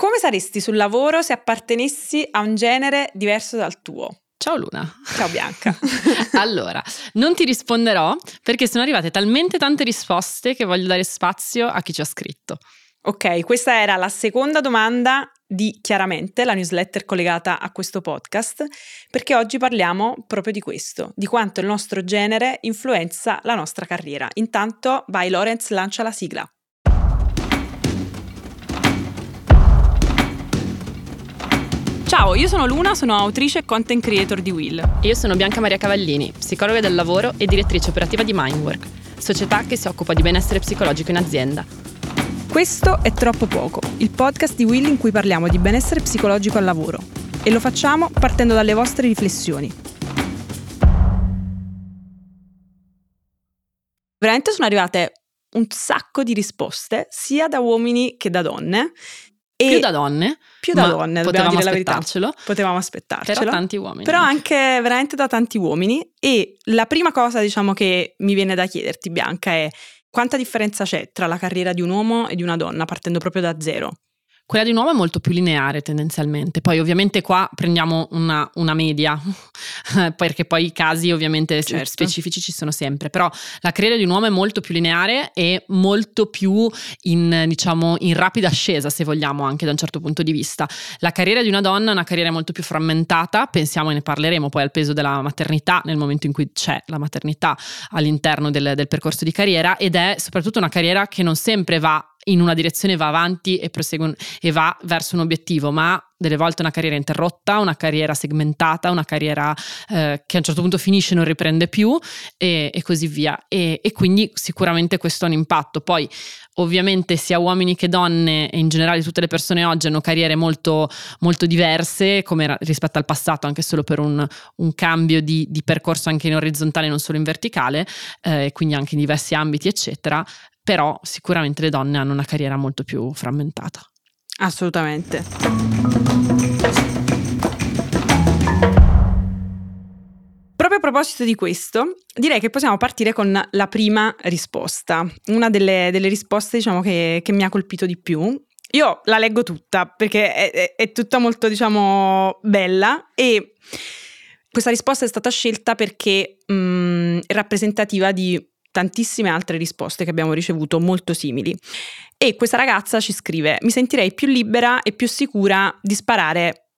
Come saresti sul lavoro se appartenessi a un genere diverso dal tuo? Ciao Luna. Ciao Bianca. allora, non ti risponderò perché sono arrivate talmente tante risposte che voglio dare spazio a chi ci ha scritto. Ok, questa era la seconda domanda di Chiaramente, la newsletter collegata a questo podcast, perché oggi parliamo proprio di questo, di quanto il nostro genere influenza la nostra carriera. Intanto, vai Lorenz, lancia la sigla. Ciao, io sono Luna, sono autrice e content creator di Will. E io sono Bianca Maria Cavallini, psicologa del lavoro e direttrice operativa di Mindwork, società che si occupa di benessere psicologico in azienda. Questo è Troppo Poco, il podcast di Will in cui parliamo di benessere psicologico al lavoro. E lo facciamo partendo dalle vostre riflessioni. Veramente sono arrivate un sacco di risposte, sia da uomini che da donne, e più da donne. Più da donne, dobbiamo dire la verità. Potevamo aspettarcelo. Però tanti uomini. Però anche veramente da tanti uomini. E la prima cosa, diciamo, che mi viene da chiederti, Bianca, è quanta differenza c'è tra la carriera di un uomo e di una donna, partendo proprio da zero? Quella di un uomo è molto più lineare tendenzialmente, poi ovviamente qua prendiamo una, una media, perché poi i casi ovviamente certo. specifici ci sono sempre, però la carriera di un uomo è molto più lineare e molto più in, diciamo, in rapida ascesa, se vogliamo, anche da un certo punto di vista. La carriera di una donna è una carriera molto più frammentata, pensiamo e ne parleremo poi al peso della maternità nel momento in cui c'è la maternità all'interno del, del percorso di carriera ed è soprattutto una carriera che non sempre va in una direzione va avanti e prosegue e va verso un obiettivo, ma delle volte una carriera interrotta, una carriera segmentata, una carriera eh, che a un certo punto finisce e non riprende più e, e così via. E, e, quindi sicuramente questo ha un impatto. Poi ovviamente sia uomini che donne e in generale tutte le persone oggi hanno carriere molto, molto diverse come rispetto al passato, anche solo per un, un cambio di, di, percorso anche in orizzontale, non solo in verticale, eh, quindi anche in diversi ambiti, eccetera però sicuramente le donne hanno una carriera molto più frammentata. Assolutamente. Proprio a proposito di questo, direi che possiamo partire con la prima risposta, una delle, delle risposte diciamo, che, che mi ha colpito di più. Io la leggo tutta perché è, è, è tutta molto, diciamo, bella e questa risposta è stata scelta perché mh, è rappresentativa di tantissime altre risposte che abbiamo ricevuto molto simili. E questa ragazza ci scrive: Mi sentirei più libera e più sicura di sparare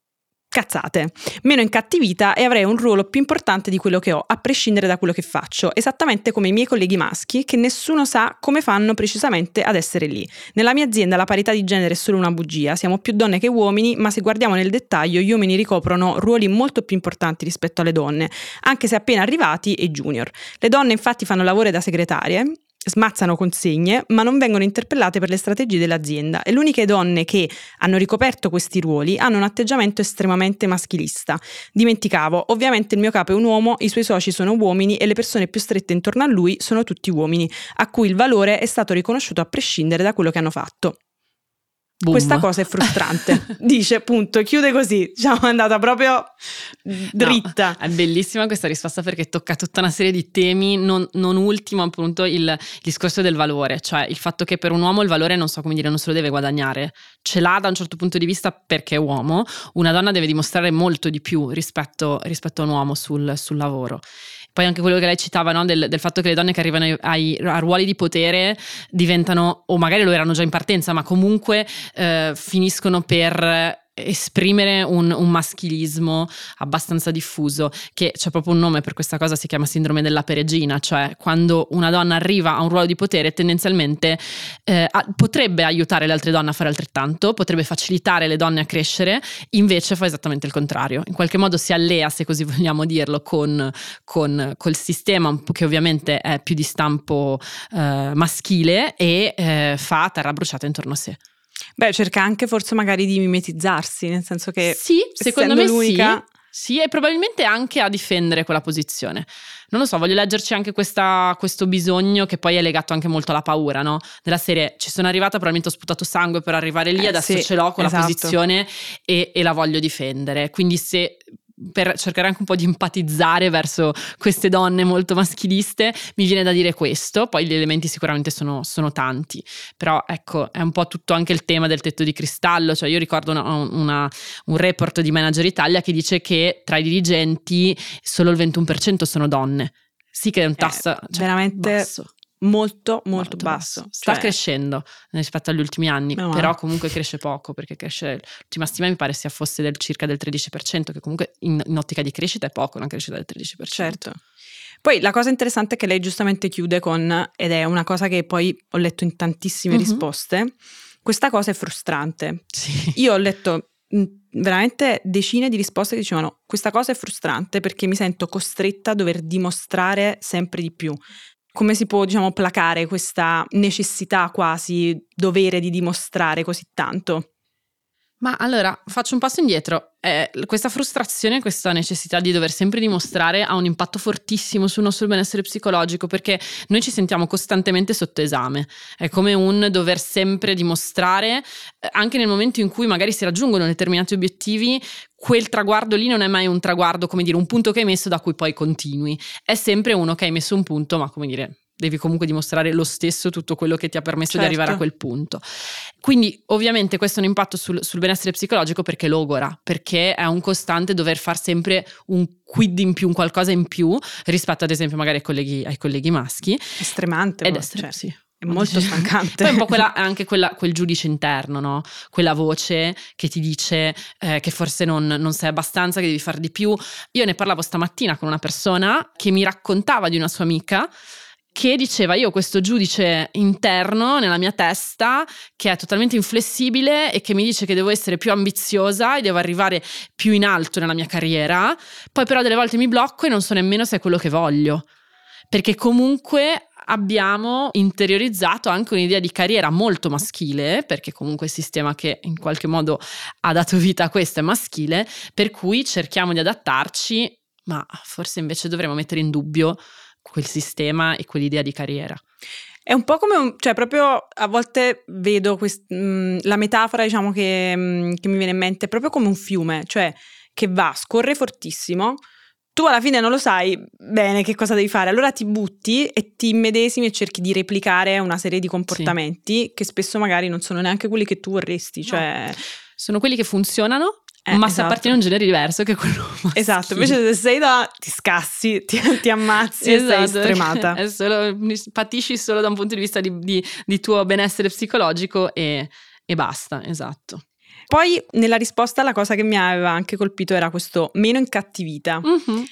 cazzate, meno incattivita e avrei un ruolo più importante di quello che ho, a prescindere da quello che faccio, esattamente come i miei colleghi maschi che nessuno sa come fanno precisamente ad essere lì. Nella mia azienda la parità di genere è solo una bugia, siamo più donne che uomini, ma se guardiamo nel dettaglio gli uomini ricoprono ruoli molto più importanti rispetto alle donne, anche se appena arrivati e junior. Le donne infatti fanno lavoro da segretarie, smazzano consegne, ma non vengono interpellate per le strategie dell'azienda e le uniche donne che hanno ricoperto questi ruoli hanno un atteggiamento estremamente maschilista. Dimenticavo, ovviamente il mio capo è un uomo, i suoi soci sono uomini e le persone più strette intorno a lui sono tutti uomini, a cui il valore è stato riconosciuto a prescindere da quello che hanno fatto. Boom. Questa cosa è frustrante. Dice, punto, chiude così. È andata proprio dritta. No, è bellissima questa risposta perché tocca tutta una serie di temi, non, non ultimo appunto il, il, discorso del valore, cioè il fatto che per un uomo il valore, non so come dire, non se lo deve guadagnare, ce l'ha da un certo punto di vista perché è uomo, una donna deve dimostrare molto di più rispetto, rispetto a un uomo sul, sul lavoro. Poi anche quello che lei citava, no? del, del, fatto che le donne che arrivano ai, a ruoli di potere diventano, o magari lo erano già in partenza, ma comunque eh, finiscono per esprimere un, un, maschilismo abbastanza diffuso, che c'è proprio un nome per questa cosa, si chiama sindrome della peregina, cioè quando una donna arriva a un ruolo di potere tendenzialmente eh, potrebbe aiutare le altre donne a fare altrettanto, potrebbe facilitare le donne a crescere, invece fa esattamente il contrario, in qualche modo si allea, se così vogliamo dirlo, con, con col sistema che ovviamente è più di stampo eh, maschile e eh, fa terra bruciata intorno a sé. Beh, cerca anche forse magari di mimetizzarsi, nel senso che sì, secondo me l'unica... sì. Sì, e probabilmente anche a difendere quella posizione. Non lo so, voglio leggerci anche questa, questo bisogno che poi è legato anche molto alla paura, no? Della serie, ci sono arrivata, probabilmente ho sputato sangue per arrivare lì, eh, adesso sì, ce l'ho con esatto. la posizione e, e, la voglio difendere. Quindi se per cercare anche un po' di empatizzare verso queste donne molto maschiliste, mi viene da dire questo, poi gli elementi sicuramente sono, sono tanti, però ecco, è un po' tutto anche il tema del tetto di cristallo, cioè io ricordo una, una, un report di Manager Italia che dice che tra i dirigenti solo il 21% sono donne. Sì che è un tasso eh, cioè, veramente basso molto, molto, molto basso. basso. Sta cioè... crescendo rispetto agli ultimi anni, no, però comunque cresce poco perché cresce, l'ultima stima mi pare sia fosse del circa del 13%, che comunque in, in ottica di crescita è poco una crescita del 13%. Certo. Poi la cosa interessante è che lei giustamente chiude con, ed è una cosa che poi ho letto in tantissime mm-hmm. risposte, questa cosa è frustrante. Sì. Io ho letto veramente decine di risposte che dicevano questa cosa è frustrante perché mi sento costretta a dover dimostrare sempre di più come si può, diciamo, placare questa necessità quasi, dovere di dimostrare così tanto? Ma allora faccio un passo indietro. Eh, questa frustrazione, questa necessità di dover sempre dimostrare ha un impatto fortissimo sul nostro benessere psicologico perché noi ci sentiamo costantemente sotto esame. È come un dover sempre dimostrare, eh, anche nel momento in cui magari si raggiungono determinati obiettivi, quel traguardo lì non è mai un traguardo, come dire, un punto che hai messo da cui poi continui. È sempre uno che hai messo un punto, ma come dire, devi comunque dimostrare lo stesso tutto quello che ti ha permesso certo. di arrivare a certo. quel punto. Quindi ovviamente questo è un impatto sul, sul, benessere psicologico perché logora, perché è un costante dover fare sempre un quid in più, un qualcosa in più rispetto ad esempio magari ai colleghi, ai colleghi maschi. Estremante. Ed essere, cioè. sì. È molto stancante. Poi un po' quella, anche quella, quel giudice interno, no? Quella voce che ti dice eh, che forse non, non sei abbastanza, che devi fare di più. Io ne parlavo stamattina con una persona che mi raccontava di una sua amica che diceva io ho questo giudice interno nella mia testa che è totalmente inflessibile e che mi dice che devo essere più ambiziosa e devo arrivare più in alto nella mia carriera, poi però delle volte mi blocco e non so nemmeno se è quello che voglio, perché comunque abbiamo interiorizzato anche un'idea di carriera molto maschile, perché comunque il sistema che in qualche modo ha dato vita a questo è maschile, per cui cerchiamo di adattarci, ma forse invece dovremmo mettere in dubbio quel sistema e quell'idea di carriera. È un po' come un, cioè proprio a volte vedo quest, mh, mm, la metafora, diciamo, che, mh, mm, che mi viene in mente, proprio come un fiume, cioè che va, scorre fortissimo, tu alla fine non lo sai bene che cosa devi fare, allora ti butti e ti immedesimi e cerchi di replicare una serie di comportamenti sì. che spesso magari non sono neanche quelli che tu vorresti, cioè... No. Sono quelli che funzionano eh, ma esatto. se appartiene a un genere diverso che quello maschile. Esatto, invece se sei da ti scassi, ti, ti ammazzi esatto, e sei stremata. È solo, patisci solo da un punto di vista di, di, di tuo benessere psicologico e, e basta, esatto. Poi nella risposta la cosa che mi aveva anche colpito era questo meno incattivita. Mm-hmm.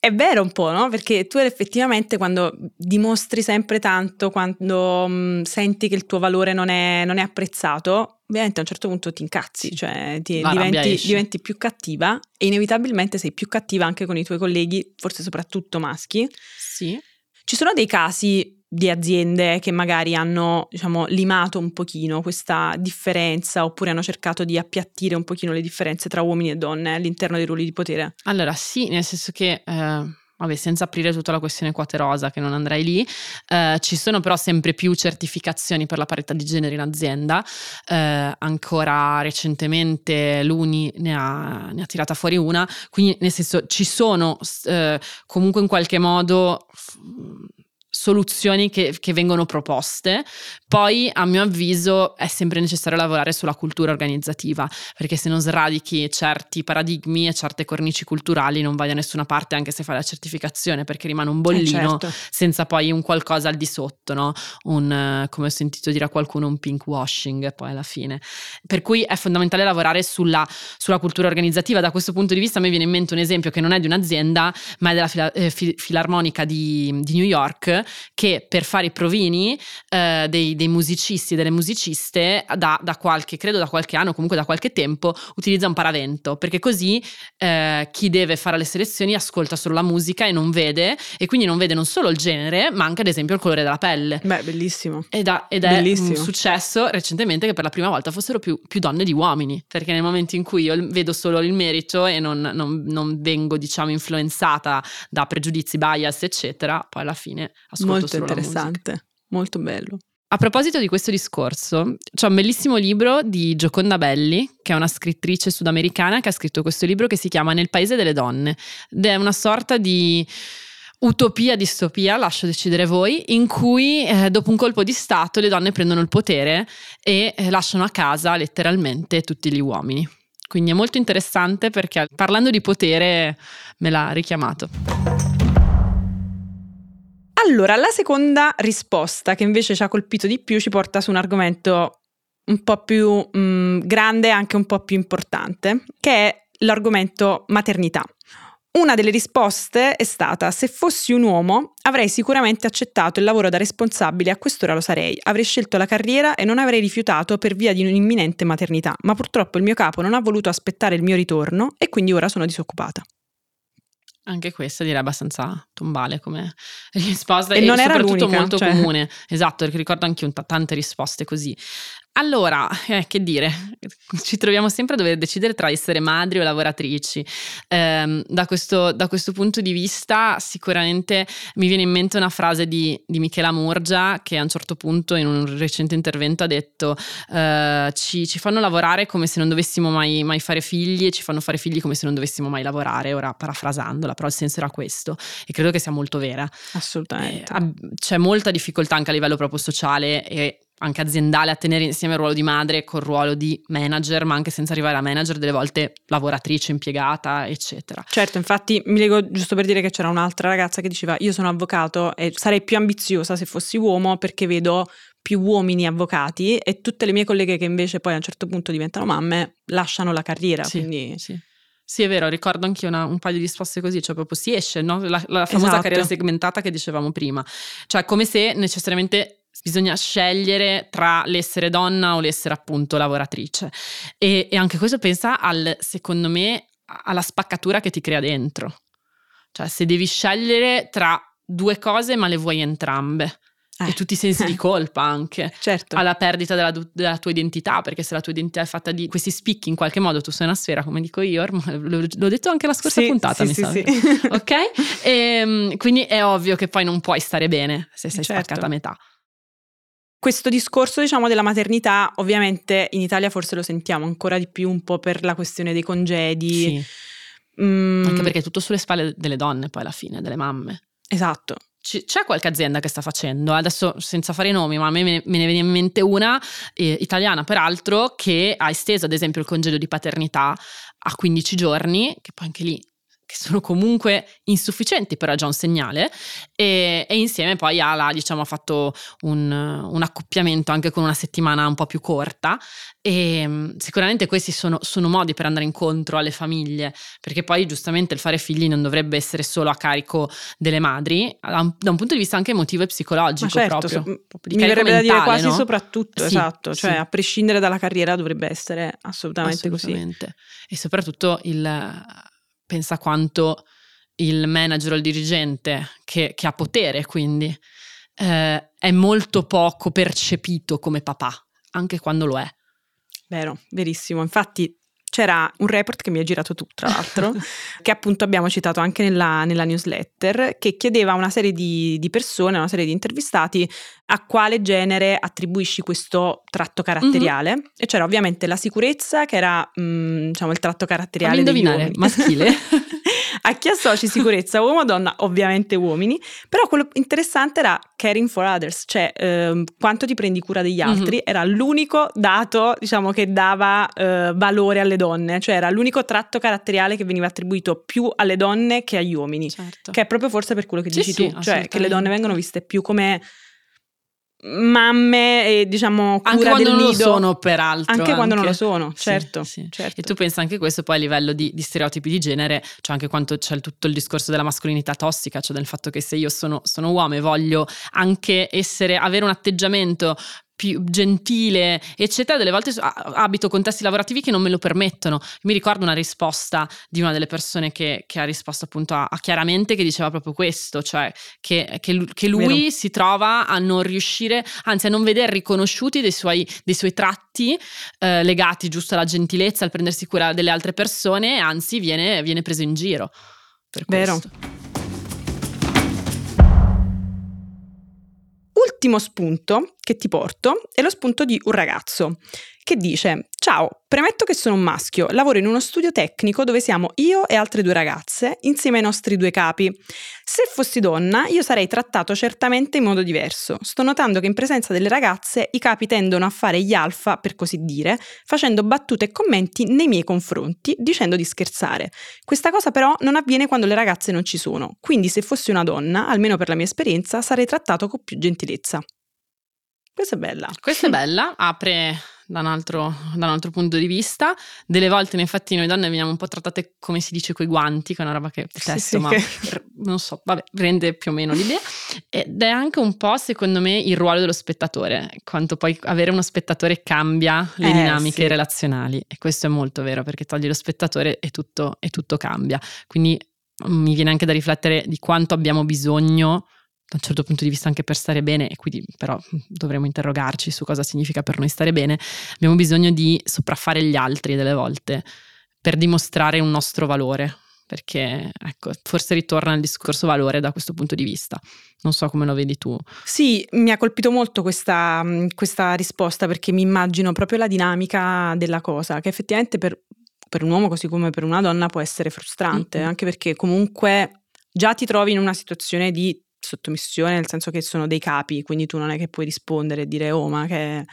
È vero un po', no? Perché tu effettivamente quando dimostri sempre tanto, quando mh, senti che il tuo valore non è, non è, apprezzato, ovviamente a un certo punto ti incazzi, cioè ti, diventi, diventi più cattiva e inevitabilmente sei più cattiva anche con i tuoi colleghi, forse soprattutto maschi. Sì. Ci sono dei casi di aziende che magari hanno diciamo, limato un pochino questa differenza oppure hanno cercato di appiattire un pochino le differenze tra uomini e donne all'interno dei ruoli di potere? Allora sì, nel senso che... Eh vabbè, senza aprire tutta la questione quote rosa, che non andrei lì, eh, ci sono però sempre più certificazioni per la parità di genere in azienda. Eh, ancora recentemente l'Uni ne ha, ne ha, tirata fuori una, quindi nel senso ci sono eh, comunque in qualche modo soluzioni che, che, vengono proposte. Poi, a mio avviso, è sempre necessario lavorare sulla cultura organizzativa, perché se non sradichi certi paradigmi e certe cornici culturali non vai da nessuna parte, anche se fai la certificazione, perché rimane un bollino eh certo. senza poi un qualcosa al di sotto, no? Un, come ho sentito dire a qualcuno, un pink washing poi alla fine. Per cui è fondamentale lavorare sulla, sulla cultura organizzativa. Da questo punto di vista, a me viene in mente un esempio che non è di un'azienda, ma è della fila, eh, Filarmonica di, di New York che per fare i provini eh, dei, dei, musicisti e delle musiciste da, da, qualche, credo da qualche anno, comunque da qualche tempo, utilizza un paravento, perché così eh, chi deve fare le selezioni ascolta solo la musica e non vede, e quindi non vede non solo il genere, ma anche ad esempio il colore della pelle. Beh, bellissimo. Ed, ha, ed è bellissimo. un successo recentemente che per la prima volta fossero più, più, donne di uomini, perché nel momento in cui io vedo solo il merito e non, non, non vengo, diciamo, influenzata da pregiudizi, bias, eccetera, poi alla fine ascolto Molto interessante, molto bello. A proposito di questo discorso, c'è un bellissimo libro di Gioconda Belli, che è una scrittrice sudamericana che ha scritto questo libro che si chiama Nel paese delle donne ed è una sorta di utopia, distopia, lascio decidere voi, in cui eh, dopo un colpo di Stato le donne prendono il potere e eh, lasciano a casa letteralmente tutti gli uomini. Quindi è molto interessante perché parlando di potere me l'ha richiamato. Allora, la seconda risposta che invece ci ha colpito di più ci porta su un argomento un po' più mh, mm, grande e anche un po' più importante, che è l'argomento maternità. Una delle risposte è stata: se fossi un uomo avrei sicuramente accettato il lavoro da responsabile, a quest'ora lo sarei. Avrei scelto la carriera e non avrei rifiutato per via di un'imminente maternità, ma purtroppo il mio capo non ha voluto aspettare il mio ritorno e quindi ora sono disoccupata. Anche questa direi abbastanza tombale come risposta e, e non soprattutto molto cioè... comune. Esatto, perché ricordo anche un, tante risposte così. Allora, eh, che dire, ci troviamo sempre a dover decidere tra essere madri o lavoratrici. Eh, da, questo, da, questo, punto di vista sicuramente mi viene in mente una frase di, di, Michela Murgia che a un certo punto in un recente intervento ha detto eh, ci, ci, fanno lavorare come se non dovessimo mai, mai, fare figli e ci fanno fare figli come se non dovessimo mai lavorare, ora parafrasandola, però il senso era questo e credo che sia molto vera. Assolutamente. Eh, c'è molta difficoltà anche a livello proprio sociale e anche aziendale a tenere insieme il ruolo di madre col ruolo di manager, ma anche senza arrivare a manager, delle volte lavoratrice, impiegata, eccetera. Certo, infatti mi leggo giusto per dire che c'era un'altra ragazza che diceva io sono avvocato e sarei più ambiziosa se fossi uomo perché vedo più uomini avvocati e tutte le mie colleghe che invece poi a un certo punto diventano mamme lasciano la carriera. Sì, quindi... sì. Sì, è vero, ricordo anche una, un paio di risposte così, cioè proprio si esce, no? la, la famosa esatto. carriera segmentata che dicevamo prima, cioè come se necessariamente bisogna scegliere tra l'essere donna o l'essere appunto lavoratrice. E, e, anche questo pensa al, secondo me, alla spaccatura che ti crea dentro. Cioè, se devi scegliere tra due cose, ma le vuoi entrambe. Eh. E tutti i sensi di colpa anche. Certo. Alla perdita della, della, tua identità, perché se la tua identità è fatta di questi spicchi, in qualche modo tu sei una sfera, come dico io, ormai, l'ho detto anche la scorsa sì, puntata, sì, mi sì, sa. Sì. ok? E, ehm, quindi è ovvio che poi non puoi stare bene se sei certo. spaccata a metà. Questo discorso, diciamo, della maternità, ovviamente in Italia forse lo sentiamo ancora di più un po' per la questione dei congedi. Sì. Mm. Anche perché è tutto sulle spalle delle donne, poi alla fine, delle mamme. Esatto. C- c'è qualche azienda che sta facendo, adesso senza fare i nomi, ma a me me ne viene in mente una, eh, italiana peraltro, che ha esteso ad esempio il congedo di paternità a 15 giorni, che poi anche lì che sono comunque insufficienti, però è già un segnale, e, e insieme poi ha, diciamo, ha fatto un, un, accoppiamento anche con una settimana un po' più corta e mm, sicuramente questi sono, sono, modi per andare incontro alle famiglie, perché poi giustamente il fare figli non dovrebbe essere solo a carico delle madri, da un, da un punto di vista anche emotivo e psicologico certo, proprio. So, mi verrebbe da dire quasi no? soprattutto, sì, esatto, cioè sì. a prescindere dalla carriera dovrebbe essere assolutamente, assolutamente. così. E soprattutto il pensa quanto il manager o il dirigente che, che ha potere, quindi eh, è molto poco percepito come papà, anche quando lo è. Vero, verissimo. Infatti c'era un report che mi ha girato tu, tra l'altro, che appunto abbiamo citato anche nella, nella newsletter, che chiedeva a una serie di, di, persone, a una serie di intervistati, a quale genere attribuisci questo tratto caratteriale. Mm-hmm. E c'era ovviamente la sicurezza, che era mh, mm, diciamo il tratto caratteriale Fammi indovinare, maschile. a chi associ sicurezza uomo o donna? Ovviamente uomini, però quello interessante era caring for others, cioè eh, quanto ti prendi cura degli altri, mm-hmm. era l'unico dato diciamo che dava eh, valore alle donne, cioè era l'unico tratto caratteriale che veniva attribuito più alle donne che agli uomini, certo. che è proprio forse per quello che sì, dici sì, tu, cioè che le donne vengono viste più come mamme e diciamo cura anche quando non lo sono peraltro anche, anche, quando non lo sono certo, sì, sì. certo, e tu pensa anche questo poi a livello di, di stereotipi di genere cioè anche quanto c'è tutto il discorso della mascolinità tossica cioè del fatto che se io sono, sono uomo e voglio anche essere avere un atteggiamento più gentile, eccetera, delle volte abito contesti lavorativi che non me lo permettono. Mi ricordo una risposta di una delle persone che, che ha risposto appunto a, a, Chiaramente che diceva proprio questo, cioè che, che, che lui Vero. si trova a non riuscire, anzi a non vedere riconosciuti dei suoi, dei suoi tratti eh, legati giusto alla gentilezza, al prendersi cura delle altre persone, anzi viene, viene preso in giro. Per Vero. Questo. L'ultimo spunto che ti porto è lo spunto di un ragazzo che dice Ciao, premetto che sono un maschio, lavoro in uno studio tecnico dove siamo io e altre due ragazze insieme ai nostri due capi. Se fossi donna io sarei trattato certamente in modo diverso. Sto notando che in presenza delle ragazze i capi tendono a fare gli alfa, per così dire, facendo battute e commenti nei miei confronti, dicendo di scherzare. Questa cosa però non avviene quando le ragazze non ci sono, quindi se fossi una donna, almeno per la mia esperienza, sarei trattato con più gentilezza. Questa è bella. Questa è bella, apre da un, altro, da un altro punto di vista. Delle volte, infatti, noi donne veniamo un po' trattate come si dice coi guanti, che è una roba che detesto, sì, sì, ma che... non so, vabbè, rende più o meno l'idea. Ed è anche un po', secondo me, il ruolo dello spettatore, quanto poi avere uno spettatore cambia le eh, dinamiche sì. relazionali. E questo è molto vero, perché togli lo spettatore e tutto, e tutto cambia. Quindi mi viene anche da riflettere di quanto abbiamo bisogno da un certo punto di vista anche per stare bene, e quindi però dovremo interrogarci su cosa significa per noi stare bene, abbiamo bisogno di sopraffare gli altri delle volte per dimostrare un nostro valore, perché ecco, forse ritorna il discorso valore da questo punto di vista. Non so come lo vedi tu. Sì, mi ha colpito molto questa, questa risposta perché mi immagino proprio la dinamica della cosa, che effettivamente per, per un uomo così come per una donna può essere frustrante, mm-hmm. anche perché comunque già ti trovi in una situazione di sottomissione, nel senso che sono dei capi, quindi tu non è che puoi rispondere e dire oh ma che...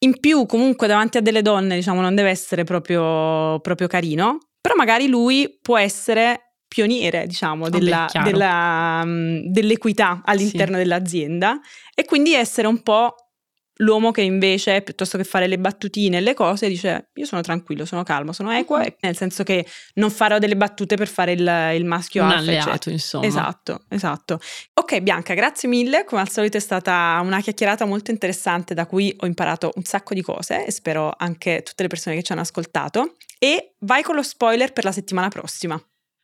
In più comunque davanti a delle donne diciamo non deve essere proprio, proprio carino, però magari lui può essere pioniere, diciamo, della, della, um, dell'equità all'interno sì. dell'azienda e quindi essere un po' L'uomo che invece, piuttosto che fare le battutine e le cose, dice io sono tranquillo, sono calmo, sono equo, uh-huh. nel senso che non farò delle battute per fare il, il maschio Un alfa. alleato, eccetera. insomma. Esatto, esatto. Ok Bianca, grazie mille, come al solito è stata una chiacchierata molto interessante da cui ho imparato un sacco di cose e spero anche tutte le persone che ci hanno ascoltato. E vai con lo spoiler per la settimana prossima.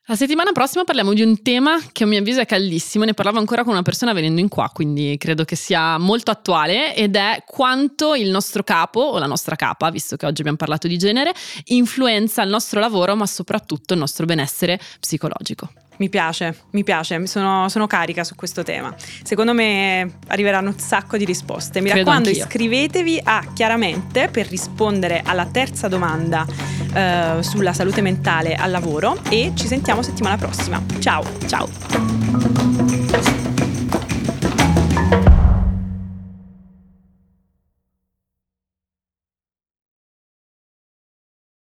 La settimana prossima parliamo di un tema che a mio avviso è caldissimo, ne parlavo ancora con una persona venendo in qua, quindi credo che sia molto attuale ed è quanto il nostro capo o la nostra capa, visto che oggi abbiamo parlato di genere, influenza il nostro lavoro ma soprattutto il nostro benessere psicologico. Mi piace, mi piace, sono, sono, carica su questo tema. Secondo me arriveranno un sacco di risposte. Mi Credo raccomando, anch'io. iscrivetevi a Chiaramente per rispondere alla terza domanda eh, sulla salute mentale al lavoro e ci sentiamo settimana prossima. Ciao, ciao.